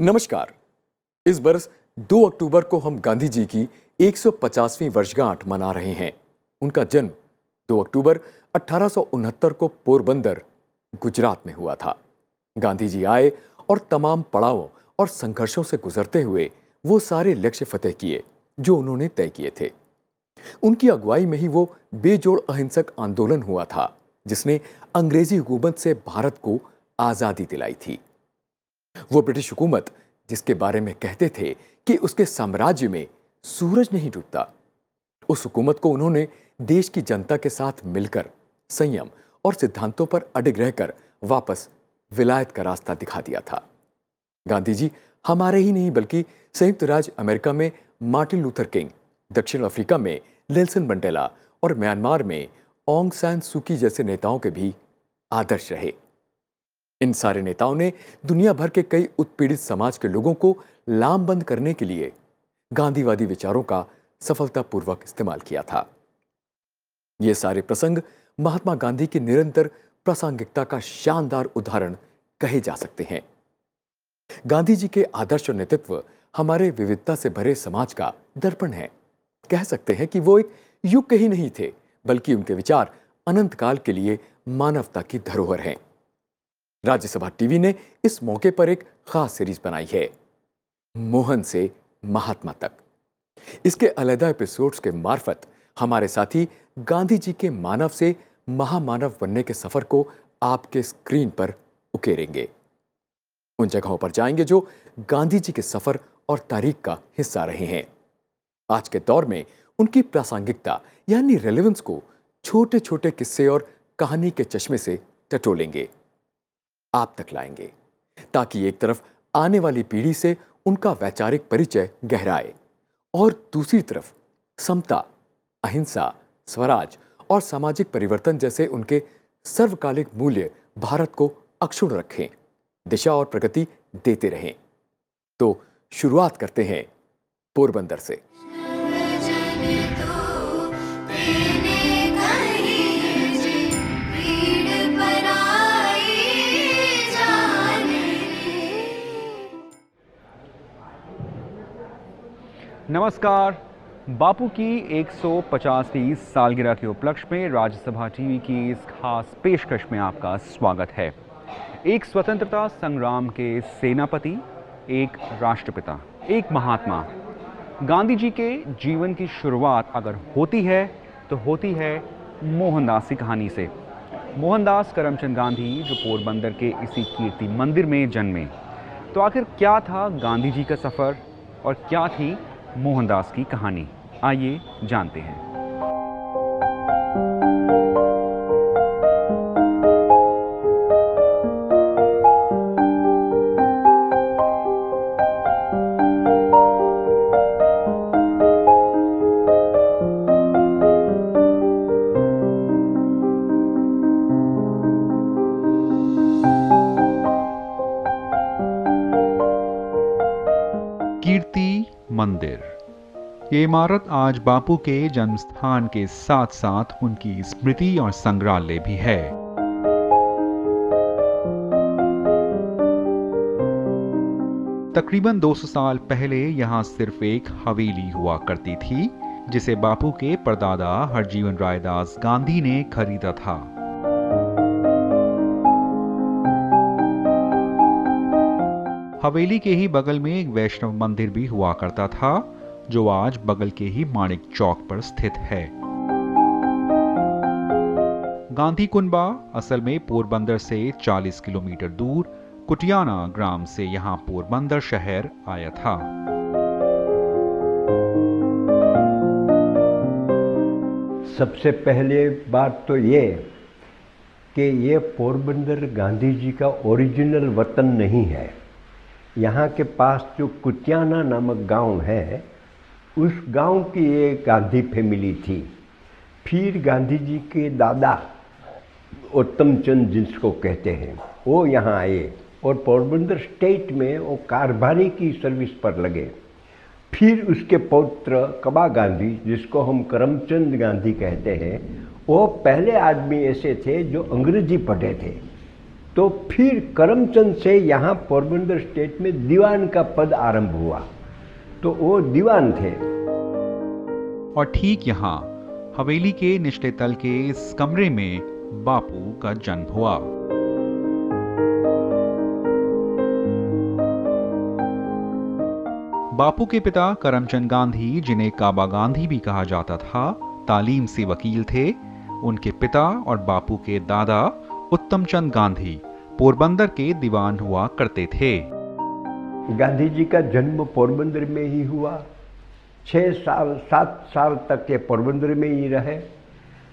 नमस्कार। इस वर्ष 2 अक्टूबर को हम गांधी जी की 150वीं वर्षगांठ मना रहे हैं। उनका जन्म 2 अक्टूबर अठारह सौ उनहत्तर को पोरबंदर, गुजरात में हुआ था। गांधी जी आए और तमाम पड़ावों और संघर्षों से गुजरते हुए वो सारे लक्ष्य फतेह किए, जो उन्होंने तय किए थे। उनकी अगुवाई में ही वो बेजोड़ अहिंसक आंदोलन हुआ था, जिसने अंग्रेज़ी हुकूमत से भारत को आज़ादी दिलाई थी। वो ब्रिटिश हुकूमत, जिसके बारे में कहते थे कि उसके साम्राज्य में सूरज नहीं डूबता। उस हुकूमत को उन्होंने देश की जनता के साथ मिलकर संयम और सिद्धांतों पर अडिग रहकर वापस विलायत का रास्ता दिखा दिया था। गांधी जी हमारे ही नहीं, बल्कि संयुक्त राज्य अमेरिका में मार्टिन लूथर किंग, दक्षिण अफ्रीका में नेल्सन मंडेला और म्यांमार में ओंग सैन सुकी जैसे नेताओं के भी आदर्श रहे। इन सारे नेताओं ने दुनिया भर के कई उत्पीड़ित समाज के लोगों को लामबंद करने के लिए गांधीवादी विचारों का सफलतापूर्वक इस्तेमाल किया था। ये सारे प्रसंग महात्मा गांधी की निरंतर प्रासंगिकता का शानदार उदाहरण कहे जा सकते हैं। गांधी जी के आदर्श और नेतृत्व हमारे विविधता से भरे समाज का दर्पण है। कह सकते हैं कि वो एक युग के ही नहीं थे, बल्कि उनके विचार अनंत काल के लिए मानवता की धरोहर हैं। राज्यसभा टीवी ने इस मौके पर एक खास सीरीज़ बनाई है, मोहन से महात्मा तक। इसके अलहदा एपिसोड्स के मार्फत हमारे साथी गांधी जी के मानव से महामानव बनने के सफ़र को आपके स्क्रीन पर उकेरेंगे। उन जगहों पर जाएँगे जो गांधी जी के सफ़र और तारीख का हिस्सा रहे हैं। आज के दौर में उनकी प्रासंगिकता यानी रेलेवेंस को छोटे छोटे किस्से और कहानी के चश्मे से टटोलेंगे। आप तक लाएँगे, ताकि एक तरफ़ आने वाली पीढ़ी से उनका वैचारिक परिचय गहराए और दूसरी तरफ़ समता, अहिंसा, स्वराज और सामाजिक परिवर्तन जैसे उनके सर्वकालिक मूल्य भारत को अक्षुण रखें, दिशा और प्रगति देते रहें। तो शुरुआत करते हैं पोरबंदर से। नमस्कार। बापू की 150वीं सालगिरह के उपलक्ष्य में राज्यसभा टीवी की इस खास पेशकश में आपका स्वागत है। एक स्वतंत्रता संग्राम के सेनापति, एक राष्ट्रपिता, एक महात्मा। गांधी जी के जीवन की शुरुआत अगर होती है तो होती है मोहनदास की कहानी से। मोहनदास करमचंद गांधी जो पोरबंदर के इसी कीर्ति मंदिर में जन्मे। तो आखिर क्या था गांधी जी का सफ़र और क्या थी मोहनदास की कहानी। आइए जानते हैं। इमारत आज बापू के जन्म स्थान के साथ साथ उनकी स्मृति और संग्रहालय भी है। तकरीबन 200 साल पहले यहाँ सिर्फ़ एक हवेली हुआ करती थी, जिसे बापू के परदादा हरजीवन रायदास गांधी ने खरीदा था। हवेली के ही बगल में एक वैष्णव मंदिर भी हुआ करता था। जो आज बगल के ही माणिक चौक पर स्थित है। गांधी कुंबा असल में पोरबंदर से 40 किलोमीटर दूर, कुटियाना ग्राम से यहाँ पोरबंदर शहर आया था। सबसे पहले बात तो ये कि ये पोरबंदर गांधी जी का ओरिजिनल वतन नहीं है। यहाँ के पास जो कुतियाना नामक गाँव है उस गाँव की एक गांधी फैमिली थी। फिर गांधी जी के दादा उत्तम चंद जिसको कहते हैं, वो यहाँ आए और पोरबंदर स्टेट में वो कारभारी की सर्विस पर लगे। फिर उसके पौत्र कबा गांधी, जिसको हम करमचंद गांधी कहते हैं, वो पहले आदमी ऐसे थे जो अंग्रेज़ी पढ़े थे। तो फिर करमचंद से यहाँ पोरबंदर स्टेट में दीवान का पद आरंभ हुआ। तो वो दीवान थे। और ठीक यहाँ, हवेली के निचले तल के इस कमरे में बापू का जन्म हुआ। बापू के पिता करमचंद गांधी, जिन्हें काबा गांधी भी कहा जाता था, तालीम से वकील थे। उनके पिता और बापू के दादा उत्तमचंद गांधी पोरबंदर के दीवान हुआ करते थे। गांधी जी का जन्म पोरबंदर में ही हुआ। छः साल, सात साल तक ये पोरबंदर में ही रहे।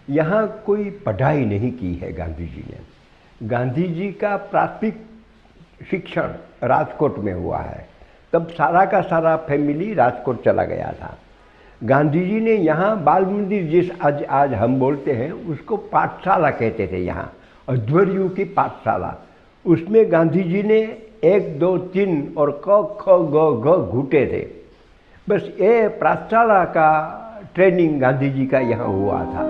यहाँ कोई पढ़ाई नहीं की है गांधी जी ने। गांधी जी का प्राथमिक शिक्षण राजकोट में हुआ है। तब सारा का सारा फैमिली राजकोट चला गया था। गांधी जी ने यहाँ बाल मंदिर जिस आज आज हम बोलते हैं, उसको पाठशाला कहते थे यहाँ, अध्वर्यु की पाठशाला। उसमें गांधी जी ने एक, दो, तीन और क, ख, ग, घ घूटे थे। बस ये पाठशाला का ट्रेनिंग गांधी जी का यहाँ हुआ था।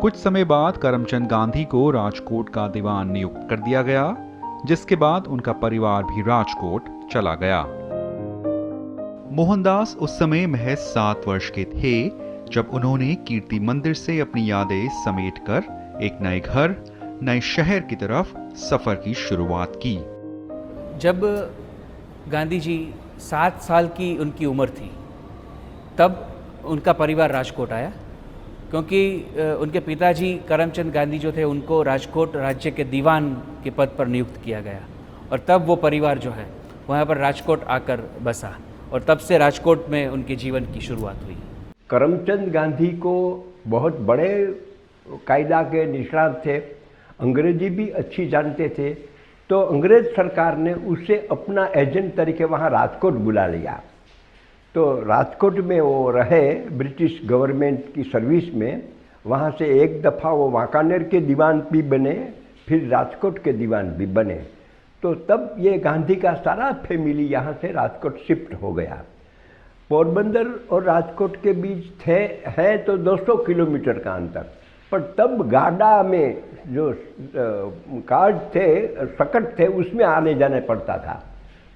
कुछ समय बाद करमचंद गांधी को राजकोट का दीवान नियुक्त कर दिया गया, जिसके बाद उनका परिवार भी राजकोट चला गया। मोहनदास उस समय महज सात वर्ष के थे, जब उन्होंने कीर्ति मंदिर से अपनी यादें समेटकर एक नए घर नए शहर की तरफ़ सफ़र की शुरुआत की। जब गांधी जी सात साल की उनकी उम्र थी तब उनका परिवार राजकोट आया क्योंकि उनके पिताजी करमचंद गांधी जो थे उनको राजकोट राज्य के दीवान के पद पर नियुक्त किया गया और तब वो परिवार जो है वहाँ पर राजकोट आकर बसा और तब से राजकोट में उनके जीवन की शुरुआत हुई। करमचंद गांधी को बहुत बड़े कायदा के निष्णात थे। अंग्रेज़ी भी अच्छी जानते थे तो अंग्रेज़ सरकार ने उसे अपना एजेंट तरीके वहाँ राजकोट बुला लिया। तो राजकोट में वो रहे, ब्रिटिश गवर्नमेंट की सर्विस में, वहाँ से एक दफ़ा वो वाकानेर के दीवान भी बने, फिर राजकोट के दीवान भी बने। तो तब ये गांधी का सारा फैमिली यहाँ से राजकोट शिफ्ट हो गया। पोरबंदर और राजकोट के बीच थे, है तो 200 किलोमीटर का अंतर। पर तब गाडा में जो कार्ड थे, सकट थे, उसमें आने जाने पड़ता था।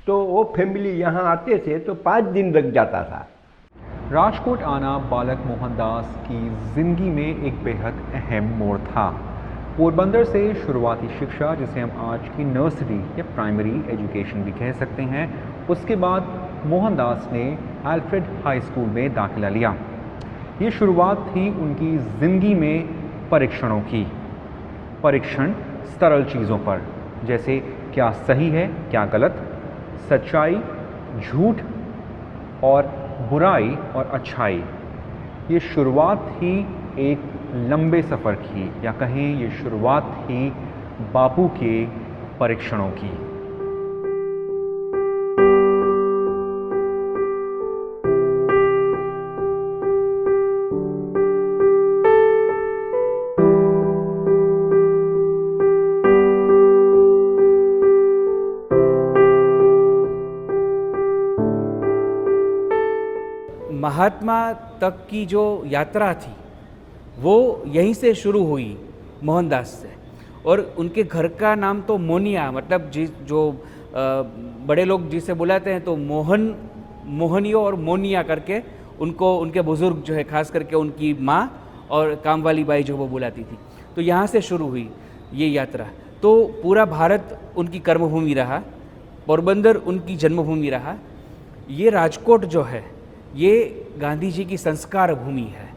तो वो फैमिली यहाँ आते थे तो पाँच दिन लग जाता था। राजकोट आना बालक मोहनदास की ज़िंदगी में एक बेहद अहम मोड़ था। पोरबंदर से शुरुआती शिक्षा, जिसे हम आज की नर्सरी या प्राइमरी एजुकेशन भी कह सकते हैं, उसके बाद मोहनदास ने अल्फ्रेड हाई स्कूल में दाखिला लिया। ये शुरुआत थी उनकी ज़िंदगी में परीक्षणों की। परीक्षण सरल चीज़ों पर, जैसे क्या सही है, क्या गलत, सच्चाई, झूठ और बुराई और अच्छाई। ये शुरुआत ही एक लंबे सफ़र की, या कहें ये शुरुआत ही बापू के परीक्षणों की। महात्मा तक की जो यात्रा थी वो यहीं से शुरू हुई मोहनदास से। और उनके घर का नाम तो मोनिया मतलब जिस जो अ, बड़े लोग जिसे बुलाते हैं तो मोहन मोहनियो और मोनिया करके उनको उनके बुज़ुर्ग जो है खास करके उनकी माँ और कामवाली बाई जो वो बुलाती थी। तो यहाँ से शुरू हुई ये यात्रा। तो पूरा भारत उनकी कर्मभूमि रहा पोरबंदर उनकी जन्मभूमि रहा। ये राजकोट जो है ये गांधी जी की संस्कार भूमि है।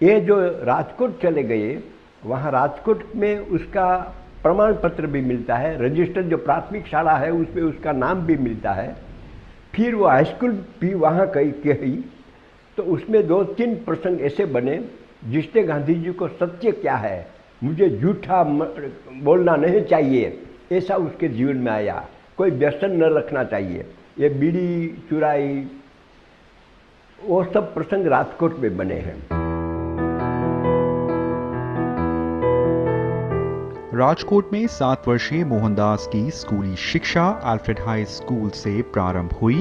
ये जो राजकोट चले गए, वहाँ राजकोट में उसका प्रमाण पत्र भी मिलता है, रजिस्टर जो प्राथमिक शाला है, उसमें उसका नाम भी मिलता है। फिर वो हाईस्कूल भी वहाँ कही कही तो उसमें दो तीन प्रसंग ऐसे बने, जिसने गांधी जी को सत्य क्या है, मुझे झूठा बोलना नहीं चाहिए, ऐसा उसके जीवन में आया। कोई व्यसन न रखना चाहिए। ये बीड़ी, चुराई वो सब प्रसंग राजकोट में बने हैं। राजकोट में सात वर्षीय मोहनदास की स्कूली शिक्षा अल्फ्रेड हाई स्कूल से प्रारंभ हुई।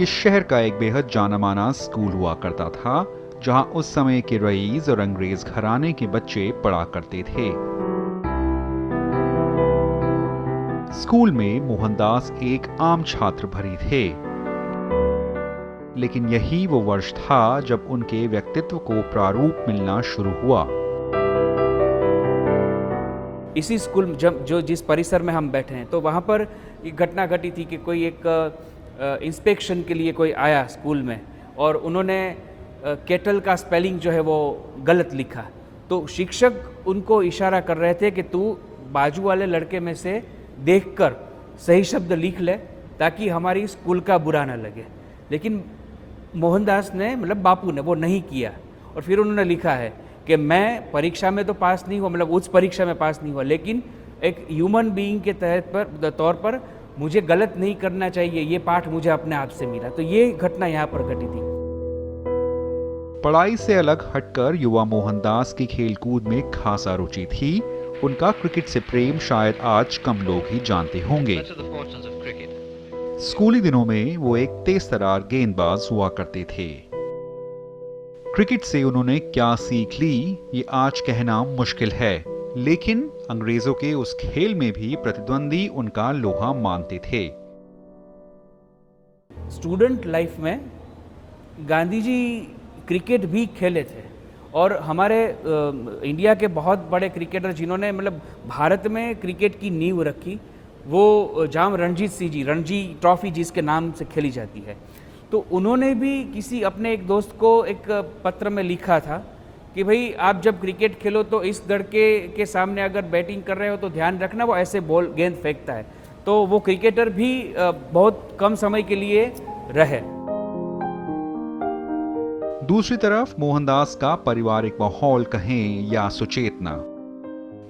ये शहर का एक बेहद जाना माना स्कूल हुआ करता था, जहाँ उस समय के रईस और अंग्रेज़ घराने के बच्चे पढ़ा करते थे। स्कूल में मोहनदास एक आम छात्र भरी थे। लेकिन यही वो वर्ष था जब उनके व्यक्तित्व को प्रारूप मिलना शुरू हुआ। इसी स्कूल जब, जो जिस परिसर में हम बैठे हैं तो वहाँ पर एक घटना घटी थी कि कोई एक इंस्पेक्शन के लिए कोई आया स्कूल में और उन्होंने केटल का स्पेलिंग जो है वो गलत लिखा। तो शिक्षक उनको इशारा कर रहे थे कि तू बाजू वाले लड़के में से देखकर सही शब्द लिख ले ताकि हमारी स्कूल का बुरा ना लगे। लेकिन मोहनदास ने मतलब बापू ने, वो नहीं किया। और फिर उन्होंने लिखा है कि मैं परीक्षा में तो पास नहीं हुआ मतलब उस परीक्षा में पास नहीं हुआ, लेकिन एक ह्यूमन बीइंग के तहत पर तौर पर मुझे गलत नहीं करना चाहिए, ये पाठ मुझे अपने आप से मिला। तो ये घटना यहाँ पर घटी थी। पढ़ाई से अलग हटकर युवा मोहनदास की खेलकूद में खासा रुचि थी। उनका क्रिकेट से प्रेम शायद आज कम लोग ही जानते होंगे. स्कूली दिनों में वो एक तेज तरार गेंदबाज हुआ करते थे। क्रिकेट से उन्होंने क्या सीख ली ये आज कहना मुश्किल है। लेकिन अंग्रेज़ों के उस खेल में भी प्रतिद्वंदी उनका लोहा मानते थे। स्टूडेंट लाइफ में गांधी जी क्रिकेट भी खेले थे। और हमारे इंडिया के बहुत बड़े क्रिकेटर जिन्होंने मतलब भारत में क्रिकेट की नींव रखी, वो जाम रणजीत सिंह जी, रणजी ट्रॉफी जिसके नाम से खेली जाती है। तो उन्होंने भी किसी अपने एक दोस्त को एक पत्र में लिखा था कि भाई, आप जब क्रिकेट खेलो तो इस लड़के के सामने अगर बैटिंग कर रहे हो तो ध्यान रखना, वो ऐसे बॉल गेंद फेंकता है। तो वो क्रिकेटर भी बहुत कम समय के लिए रहे। दूसरी तरफ़ मोहनदास का पारिवारिक माहौल कहें या सुचेतना।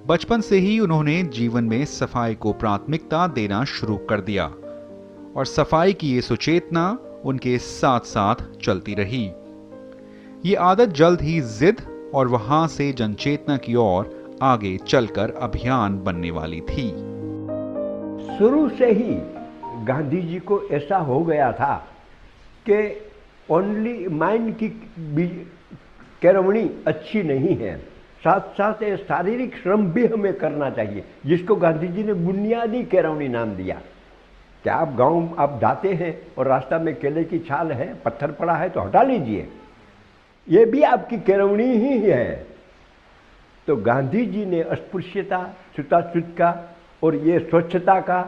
बचपन से ही उन्होंने जीवन में सफ़ाई को प्राथमिकता देना शुरू कर दिया और सफ़ाई की ये सुचेतना उनके साथ साथ चलती रही। ये आदत जल्द ही जिद और वहाँ से जनचेतना की ओर आगे चलकर अभियान बनने वाली थी। शुरू से ही गांधी जी को ऐसा हो गया था कि ओनली माइंड की कैरवणी अच्छी नहीं है। साथ साथ शारीरिक श्रम भी हमें करना चाहिए, जिसको गांधी जी ने बुनियादी कैरवणी नाम दिया। क्या आप गाँव, आप जाते हैं और रास्ता में केले की छाल है, पत्थर पड़ा है तो हटा लीजिए। ये भी आपकी कैरवणी ही है। तो गांधी जी ने अस्पृश्यता छुताछूत का और ये स्वच्छता का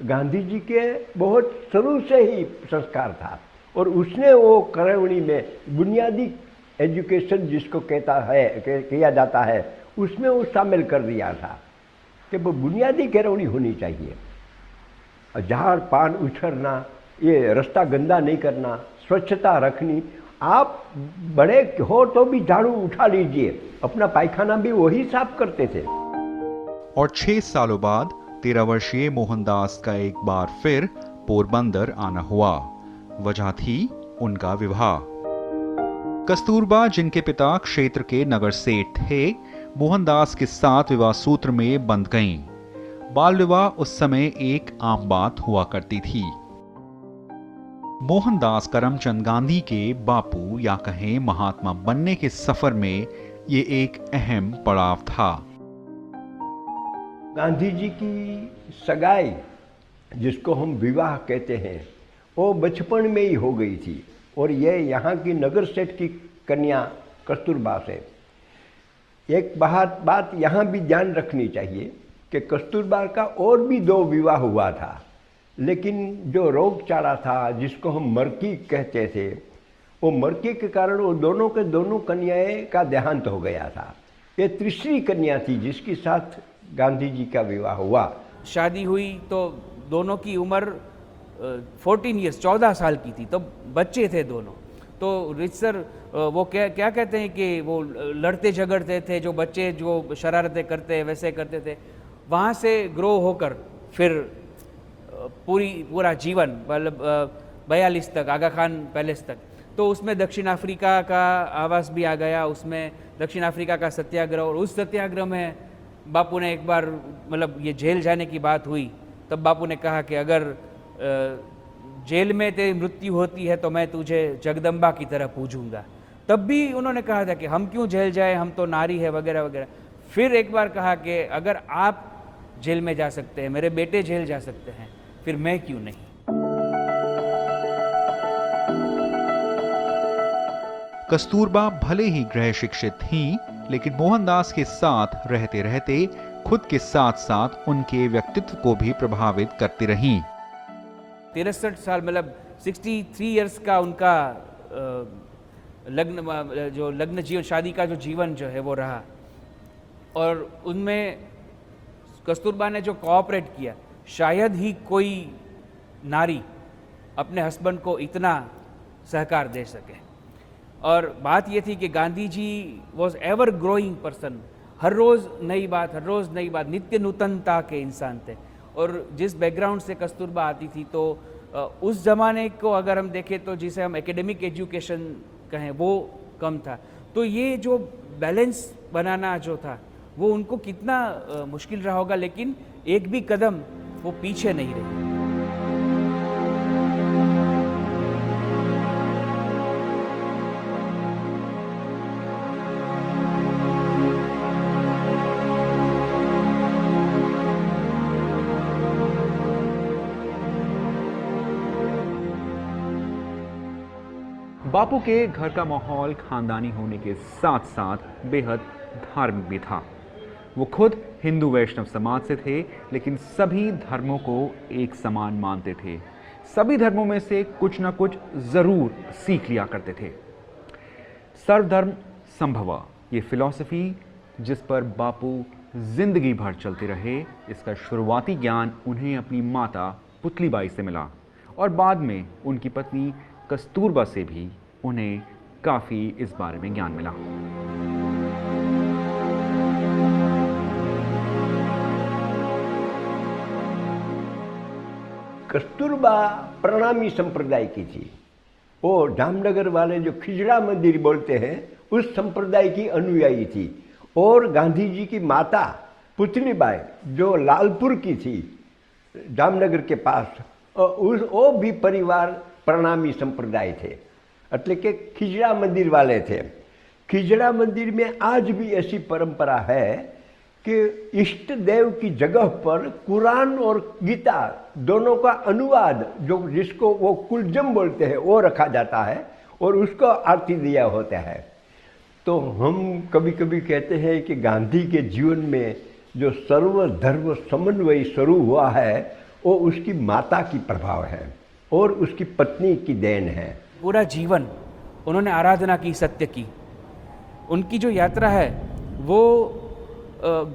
गांधी जी के बहुत शुरू से ही संस्कार था। और उसने वो करवणी में बुनियादी एजुकेशन जिसको कहता है किया जाता है, उसमें वो शामिल कर दिया था कि वो बुनियादी कैरवणी होनी चाहिए। झाड़ पान उछरना, ये रास्ता गंदा नहीं करना, स्वच्छता रखनी, आप बड़े हो तो भी झाड़ू उठा लीजिए। अपना पायखाना भी वही साफ़ करते थे। और छह सालों बाद तेरह वर्षीय मोहनदास का एक बार फिर पोरबंदर आना हुआ। वजह थी उनका विवाह। कस्तूरबा, जिनके पिता क्षेत्र के नगर सेठ थे, मोहनदास के साथ विवाह सूत्र में बंध गईं। बाल विवाह उस समय एक आम बात हुआ करती थी। मोहनदास करमचंद गांधी के बापू, या कहें महात्मा बनने के सफ़र में ये एक अहम पड़ाव था। गांधी जी की सगाई, जिसको हम विवाह कहते हैं वो बचपन में ही हो गई थी। और ये यहाँ की नगर सेठ की कन्या कस्तूरबा से। एक बात बात यहाँ भी ध्यान रखनी चाहिए कि कस्तूरबा का और भी दो विवाह हुआ था। लेकिन जो रोग चारा था, जिसको हम मरकी कहते थे, वो मरकी के कारण वो दोनों के दोनों कन्याएँ का देहांत हो गया था। ये तीसरी कन्या थी, जिसके साथ गांधी जी का विवाह हुआ। शादी हुई तो दोनों की उम्र फोर्टीन ईयर्स चौदह साल की थी तो बच्चे थे दोनों। तो रिचसर अ, वो क्या क्या कहते हैं कि वो लड़ते झगड़ते थे जो बच्चे जो शरारतें करते वैसे करते थे वहाँ से ग्रो होकर फिर पूरी पूरा जीवन मतलब बयालीस तक आगा खान पैलेस तक। तो उसमें दक्षिण अफ्रीका का आवास भी आ गया उसमें दक्षिण अफ्रीका का सत्याग्रह और उस सत्याग्रह में बापू ने एक बार मतलब ये जेल जाने की बात हुई तब बापू ने कहा कि अगर जेल में तेरी मृत्यु होती है तो मैं तुझे जगदम्बा की तरह पूजूँगा। तब भी उन्होंने कहा था कि हम क्यों जेल जाए, हम तो नारी है वगैरह वगैरह। फिर एक बार कहा कि अगर आप जेल में जा सकते हैं, मेरे बेटे जेल जा सकते हैं, फिर मैं क्यों नहीं? कस्तूरबा भले ही गृह शिक्षित थी, लेकिन मोहनदास के साथ रहते रहते, खुद के साथ साथ उनके व्यक्तित्व को भी प्रभावित करती रहीं। तिरसठ साल मतलब सिक्सटी थ्री ईयर्स का उनका लग्न जो लग्न जीवन, शादी का जो जीवन जो है वो रहा। और उनमें कस्तूरबा ने जो कोऑपरेट किया, शायद ही कोई नारी अपने हस्बैंड को इतना सहकार दे सके। और बात ये थी कि Gandhi ji was ever growing person हर रोज़ नई बात, हर रोज़ नई बात, नित्य नूतनता के इंसान थे। और जिस बैकग्राउंड से कस्तूरबा आती थी तो उस ज़माने को अगर हम देखें तो जिसे हम एकेडमिक एजुकेशन कहें, वो कम था। तो ये जो बैलेंस बनाना जो था, वो उनको कितना मुश्किल रहा होगा, लेकिन एक भी कदम वो पीछे नहीं रही। बापू के घर का माहौल खानदानी होने के साथ साथ बेहद धार्मिक भी था। वो खुद हिंदू वैष्णव समाज से थे, लेकिन सभी धर्मों को एक समान मानते थे। सभी धर्मों में से कुछ ना कुछ ज़रूर सीख लिया करते थे। सर्वधर्म संभव, ये फिलॉसफी जिस पर बापू ज़िंदगी भर चलते रहे, इसका शुरुआती ज्ञान उन्हें अपनी माता पुतलीबाई से मिला और बाद में उनकी पत्नी कस्तूरबा से भी उन्हें काफ़ी इस बारे में ज्ञान मिला। कस्तूरबा प्रणामी संप्रदाय की थी। वो जामनगर वाले जो खिजड़ा मंदिर बोलते हैं, उस संप्रदाय की अनुयायी थी। और गांधी जी की माता पुतलीबाई जो लालपुर की थी जामनगर के पास उस, वो भी परिवार प्रणामी संप्रदाय थे। એટલે કે ખીજડા મંદિર વાલે છે खिजड़ा मंदिर में आज भी ऐसी परंपरा है कि इष्ट देव की जगह पर कुरान और गीता दोनों का अनुवाद जो जिसको वो कुलजम बोलते हैं वो रखा जाता है और उसको आरती दिया होता है तो हम कभी कभी कहते हैं कि गांधी के जीवन में जो सर्वधर्म समन्वय शुरू हुआ है वो उसकी माता की प्रभाव है और उसकी पत्नी की देन है पूरा जीवन उन्होंने आराधना की, सत्य की। उनकी जो यात्रा है, वो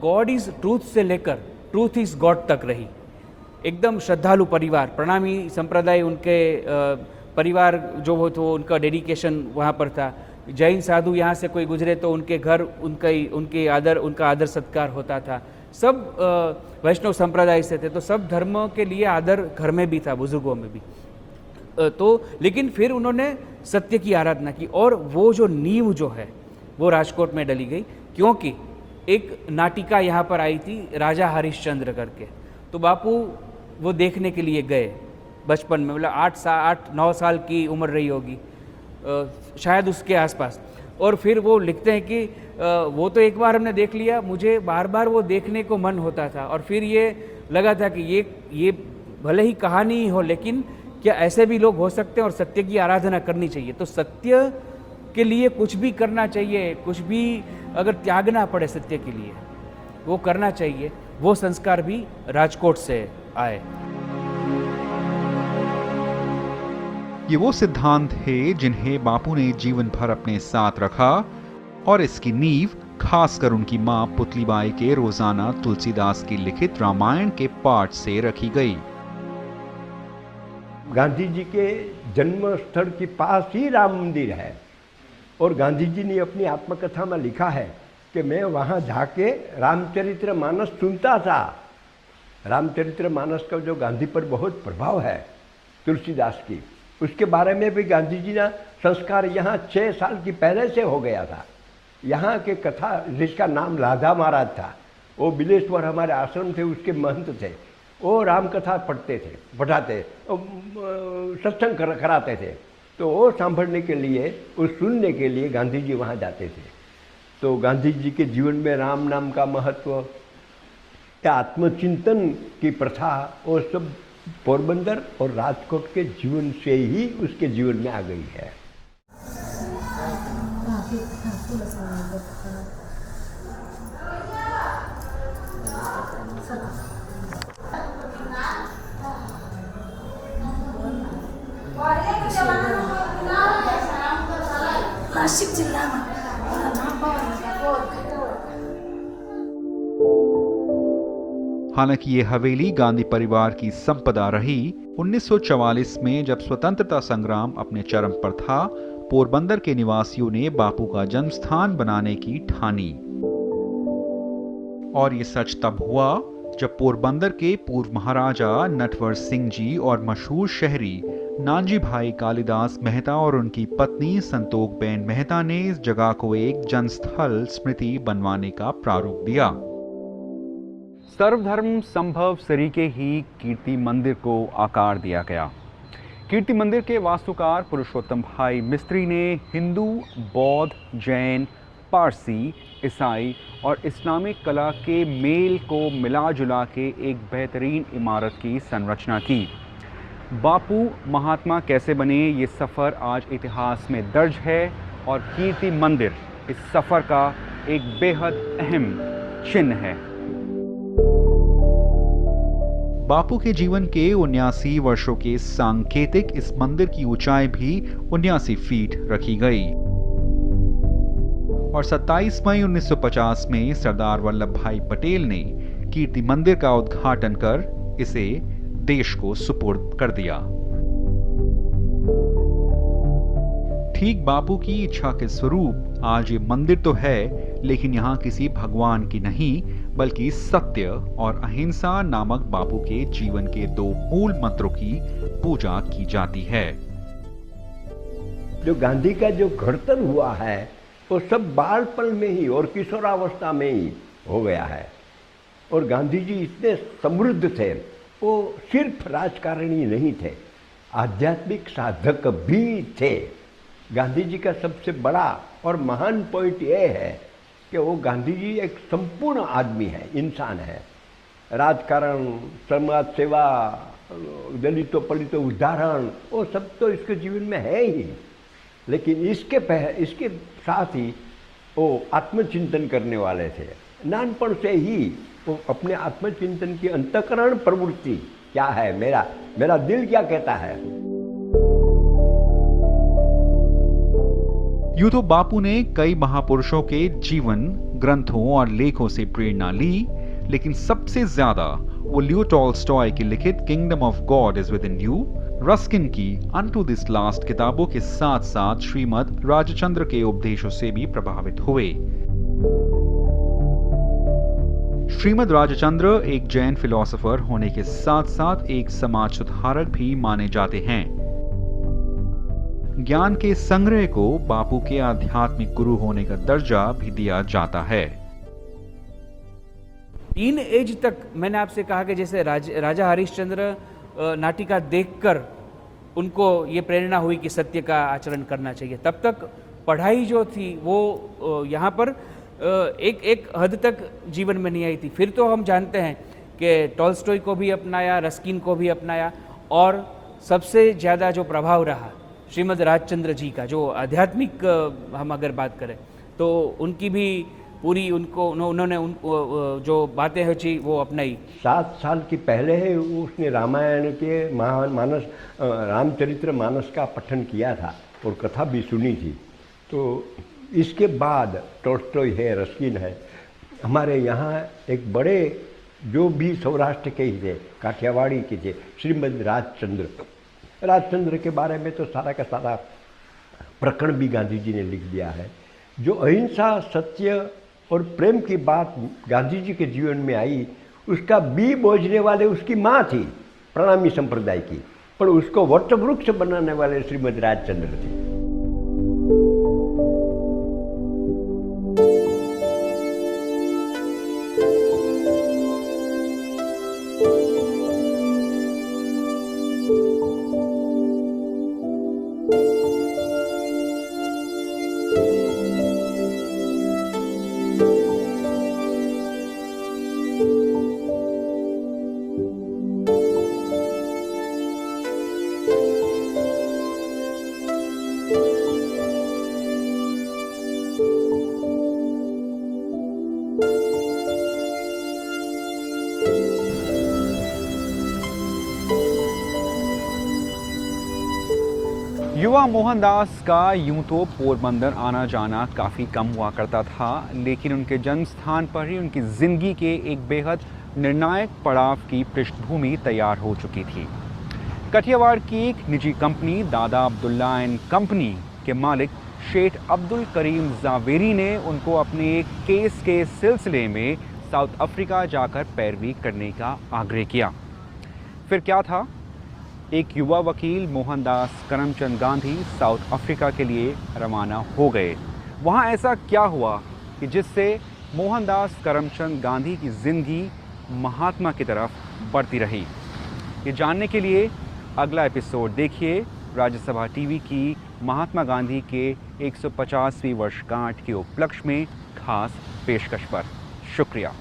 गॉड इज़ ट्रूथ से लेकर ट्रूथ इज़ गॉड तक रही। एकदम श्रद्धालु परिवार, प्रणामी संप्रदाय उनके परिवार जो हो तो उनका डेडिकेशन वहाँ पर था। जैन साधु यहाँ से कोई गुजरे तो उनके घर, उनका उनके आदर, उनका आदर सत्कार होता था। सब वैष्णव संप्रदाय से थे तो सब धर्मों के लिए आदर घर में भी था, बुज़ुर्गों में भी। तो लेकिन फिर उन्होंने सत्य की आराधना की और वो जो नींव जो है, वो राजकोट में डली गई, क्योंकि एक नाटिका यहाँ पर आई थी राजा हरिश्चंद्र करके। तो बापू वो देखने के लिए गए बचपन में मतलब आठ सा, आठ, नौ साल की उम्र रही होगी शायद उसके आसपास। और फिर वो लिखते हैं कि वो तो एक बार हमने देख लिया, मुझे बार बार वो देखने को मन होता था और फिर ये लगा था कि ये ये भले ही कहानी ही हो, लेकिन क्या ऐसे भी लोग हो सकते हैं और सत्य की आराधना करनी चाहिए? तो सत्य के लिए कुछ भी करना चाहिए, कुछ भी अगर त्यागना पड़े सत्य के लिए, वो करना चाहिए। वो संस्कार भी राजकोट से आए। ये वो सिद्धांत है जिन्हें बापू ने जीवन भर अपने साथ रखा और इसकी नींव, खासकर उनकी माँ पुतलीबाई के रोज़ाना तुलसीदास की लिखित रामायण के पाठ से रखी गई। गांधी जी के जन्म स्थल के पास ही राम मंदिर है। और गांधी जी ने अपनी आत्मकथा में लिखा है कि मैं वहाँ जाके रामचरित्र मानस सुनता था। रामचरित्र मानस का जो गांधी पर बहुत प्रभाव है तुलसीदास की, उसके बारे में भी गांधी जी का संस्कार यहाँ छः साल की पहले से हो गया था। यहाँ के कथा जिसका नाम राधा महाराज था, वो बिलेश्वर हमारे आश्रम थे, उसके महंत थे। वो राम कथा पढ़ते थे पढ़ाते सत्संग कर, कराते थे तो वो सांभळने के लिए उस सुनने के लिए गांधी जी वहाँ जाते थे तो गांधी जी के जीवन में राम नाम का महत्व या आत्मचिंतन की प्रथा वो सब पोरबंदर और राजकोट के जीवन से ही उसके जीवन में आ गई है नाशिक जिल्ह्याમાં हालाँकि ये हवेली गांधी परिवार की संपदा रही 1944 में जब स्वतंत्रता संग्राम अपने चरम पर था, पोरबंदर के निवासियों ने बापू का जन्म स्थान बनाने की ठानी। और ये सच तब हुआ, जब पोरबंदर के पूर्व महाराजा नटवर सिंह जी और मशहूर शहरी नानजी भाई कालिदास मेहता और उनकी पत्नी संतोख बेन मेहता ने इस जगह को एक जनस्थल स्मृति बनवाने का प्रारूप दिया। सर्वधर्म संभव सरीके ही कीर्ति मंदिर को आकार दिया गया। कीर्ति मंदिर के वास्तुकार पुरुषोत्तम भाई मिस्त्री ने हिंदू, बौद्ध, जैन, पारसी, ईसाई और इस्लामिक कला के मेल को मिला जुला के एक बेहतरीन इमारत की संरचना की। बापू, महात्मा कैसे बने, ये सफ़र आज इतिहास में दर्ज है और कीर्ति मंदिर इस सफ़र का एक बेहद अहम चिन्ह है। बापू के जीवन के उन्यासी वर्षों के सांकेतिक इस मंदिर की ऊंचाई भी उन्यासी फीट रखी गई। और 27 मई 1950 में सरदार वल्लभ भाई पटेल ने कीर्ति मंदिर का उद्घाटन कर इसे देश को सुपुर्द कर दिया। ठीक बापू की इच्छा के स्वरूप आज ये मंदिर तो है, लेकिन यहाँ किसी भगवान की नहीं, बल्कि सत्य और अहिंसा नामक बापू के जीवन के दो मूल मंत्रों की पूजा की जाती है। जो गांधी का जो घड़तर हुआ है, वो सब बालपन में ही और किशोरावस्था में ही हो गया है। और गांधी जी इतने समृद्ध थे वो सिर्फ़ राजकारणी नहीं थे, आध्यात्मिक साधक भी थे। गांधी जी का सबसे बड़ा और महान पॉइंट ये है कि वो गांधी जी एक संपूर्ण आदमी है, इंसान है। राजकारण, समाज सेवा, दलितों, पलितों, उदाहरण, वो सब तो इसके जीवन में है ही। लेकिन इसके पह, इसके साथ ही वो आत्मचिंतन करने वाले थे। नानपण से ही वो अपने आत्मचिंतन की अंतकरण प्रवृत्ति क्या है? मेरा मेरा दिल क्या कहता है? यूँ तो बापू ने कई महापुरुषों के जीवन, ग्रंथों और लेखों से प्रेरणा ली, लेकिन सबसे ज़्यादा वो लियो टॉल्स्टॉय की लिखित kingdom of God is within you Ruskin की अनटू दिस लास्ट किताबों के साथ साथ श्रीमद राजचंद्र के उपदेशों से भी प्रभावित हुए। श्रीमद राजचंद्र एक जैन फिलोसोफर होने के साथ साथ एक समाज सुधारक भी माने जाते हैं। ज्ञान के संग्रह को बापू के आध्यात्मिक गुरु होने का दर्जा भी दिया जाता है। इन एज तक मैंने आपसे कहा कि जैसे राज, राजा हरिश्चंद्र नाटिका देखकर उनको ये प्रेरणा हुई कि सत्य का आचरण करना चाहिए। तब तक पढ़ाई जो थी वो यहाँ पर एक एक हद तक जीवन में नहीं आई थी। फिर तो हम जानते हैं कि टॉल्स्टॉय को भी अपनाया रस्किन को भी अपनाया और सबसे ज़्यादा जो प्रभाव रहा श्रीमद राजचंद्र जी का, जो आध्यात्मिक हम अगर बात करें तो उनकी भी पूरी उनको उन्होंने उन जो बातें है जी, वो अपनाई। सात साल की पहले ही उसने रामायण के महा मानस रामचरित्र मानस का पठन किया था और कथा भी सुनी थी। तो इसके बाद टोस्टोय है, रस्किन है। हमारे यहाँ एक बड़े, जो भी सौराष्ट्र के ही थे, काठियावाड़ी के थे, श्रीमद राजचंद्र। राजचंद्र के बारे में तो सारा का सारा प्रकरण भी गांधी जी ने लिख दिया है। जो अहिंसा, सत्य और प्रेम की बात गांधी जी के जीवन में आई, उसका बी बोझने वाले उसकी माँ थी, प्रणामी संप्रदाय की। पर उसको वटवृक्ष बनाने वाले श्रीमद राजचंद्र थे। युवा मोहनदास का यूँ तो पोरबंदर आना जाना काफ़ी कम हुआ करता था, लेकिन उनके जन्म स्थान पर ही उनकी ज़िंदगी के एक बेहद निर्णायक पड़ाव की पृष्ठभूमि तैयार हो चुकी थी। कठियावाड़ की एक निजी कंपनी, दादा अब्दुल्ला एंड कंपनी के मालिक शेख अब्दुल करीम जावेरी ने उनको अपने एक केस के सिलसिले में साउथ अफ्रीका जाकर पैरवी करने का आग्रह किया। फिर क्या था? एक युवा वकील मोहनदास करमचंद गांधी साउथ अफ्रीका के लिए रवाना हो गए। वहाँ ऐसा क्या हुआ कि जिससे मोहनदास करमचंद गांधी की ज़िंदगी महात्मा की तरफ़ बढ़ती रही? ये जानने के लिए अगला एपिसोड देखिए राज्यसभा टीवी की महात्मा गांधी के 150वीं वर्षगांठ के उपलक्ष्य में खास पेशकश पर। शुक्रिया।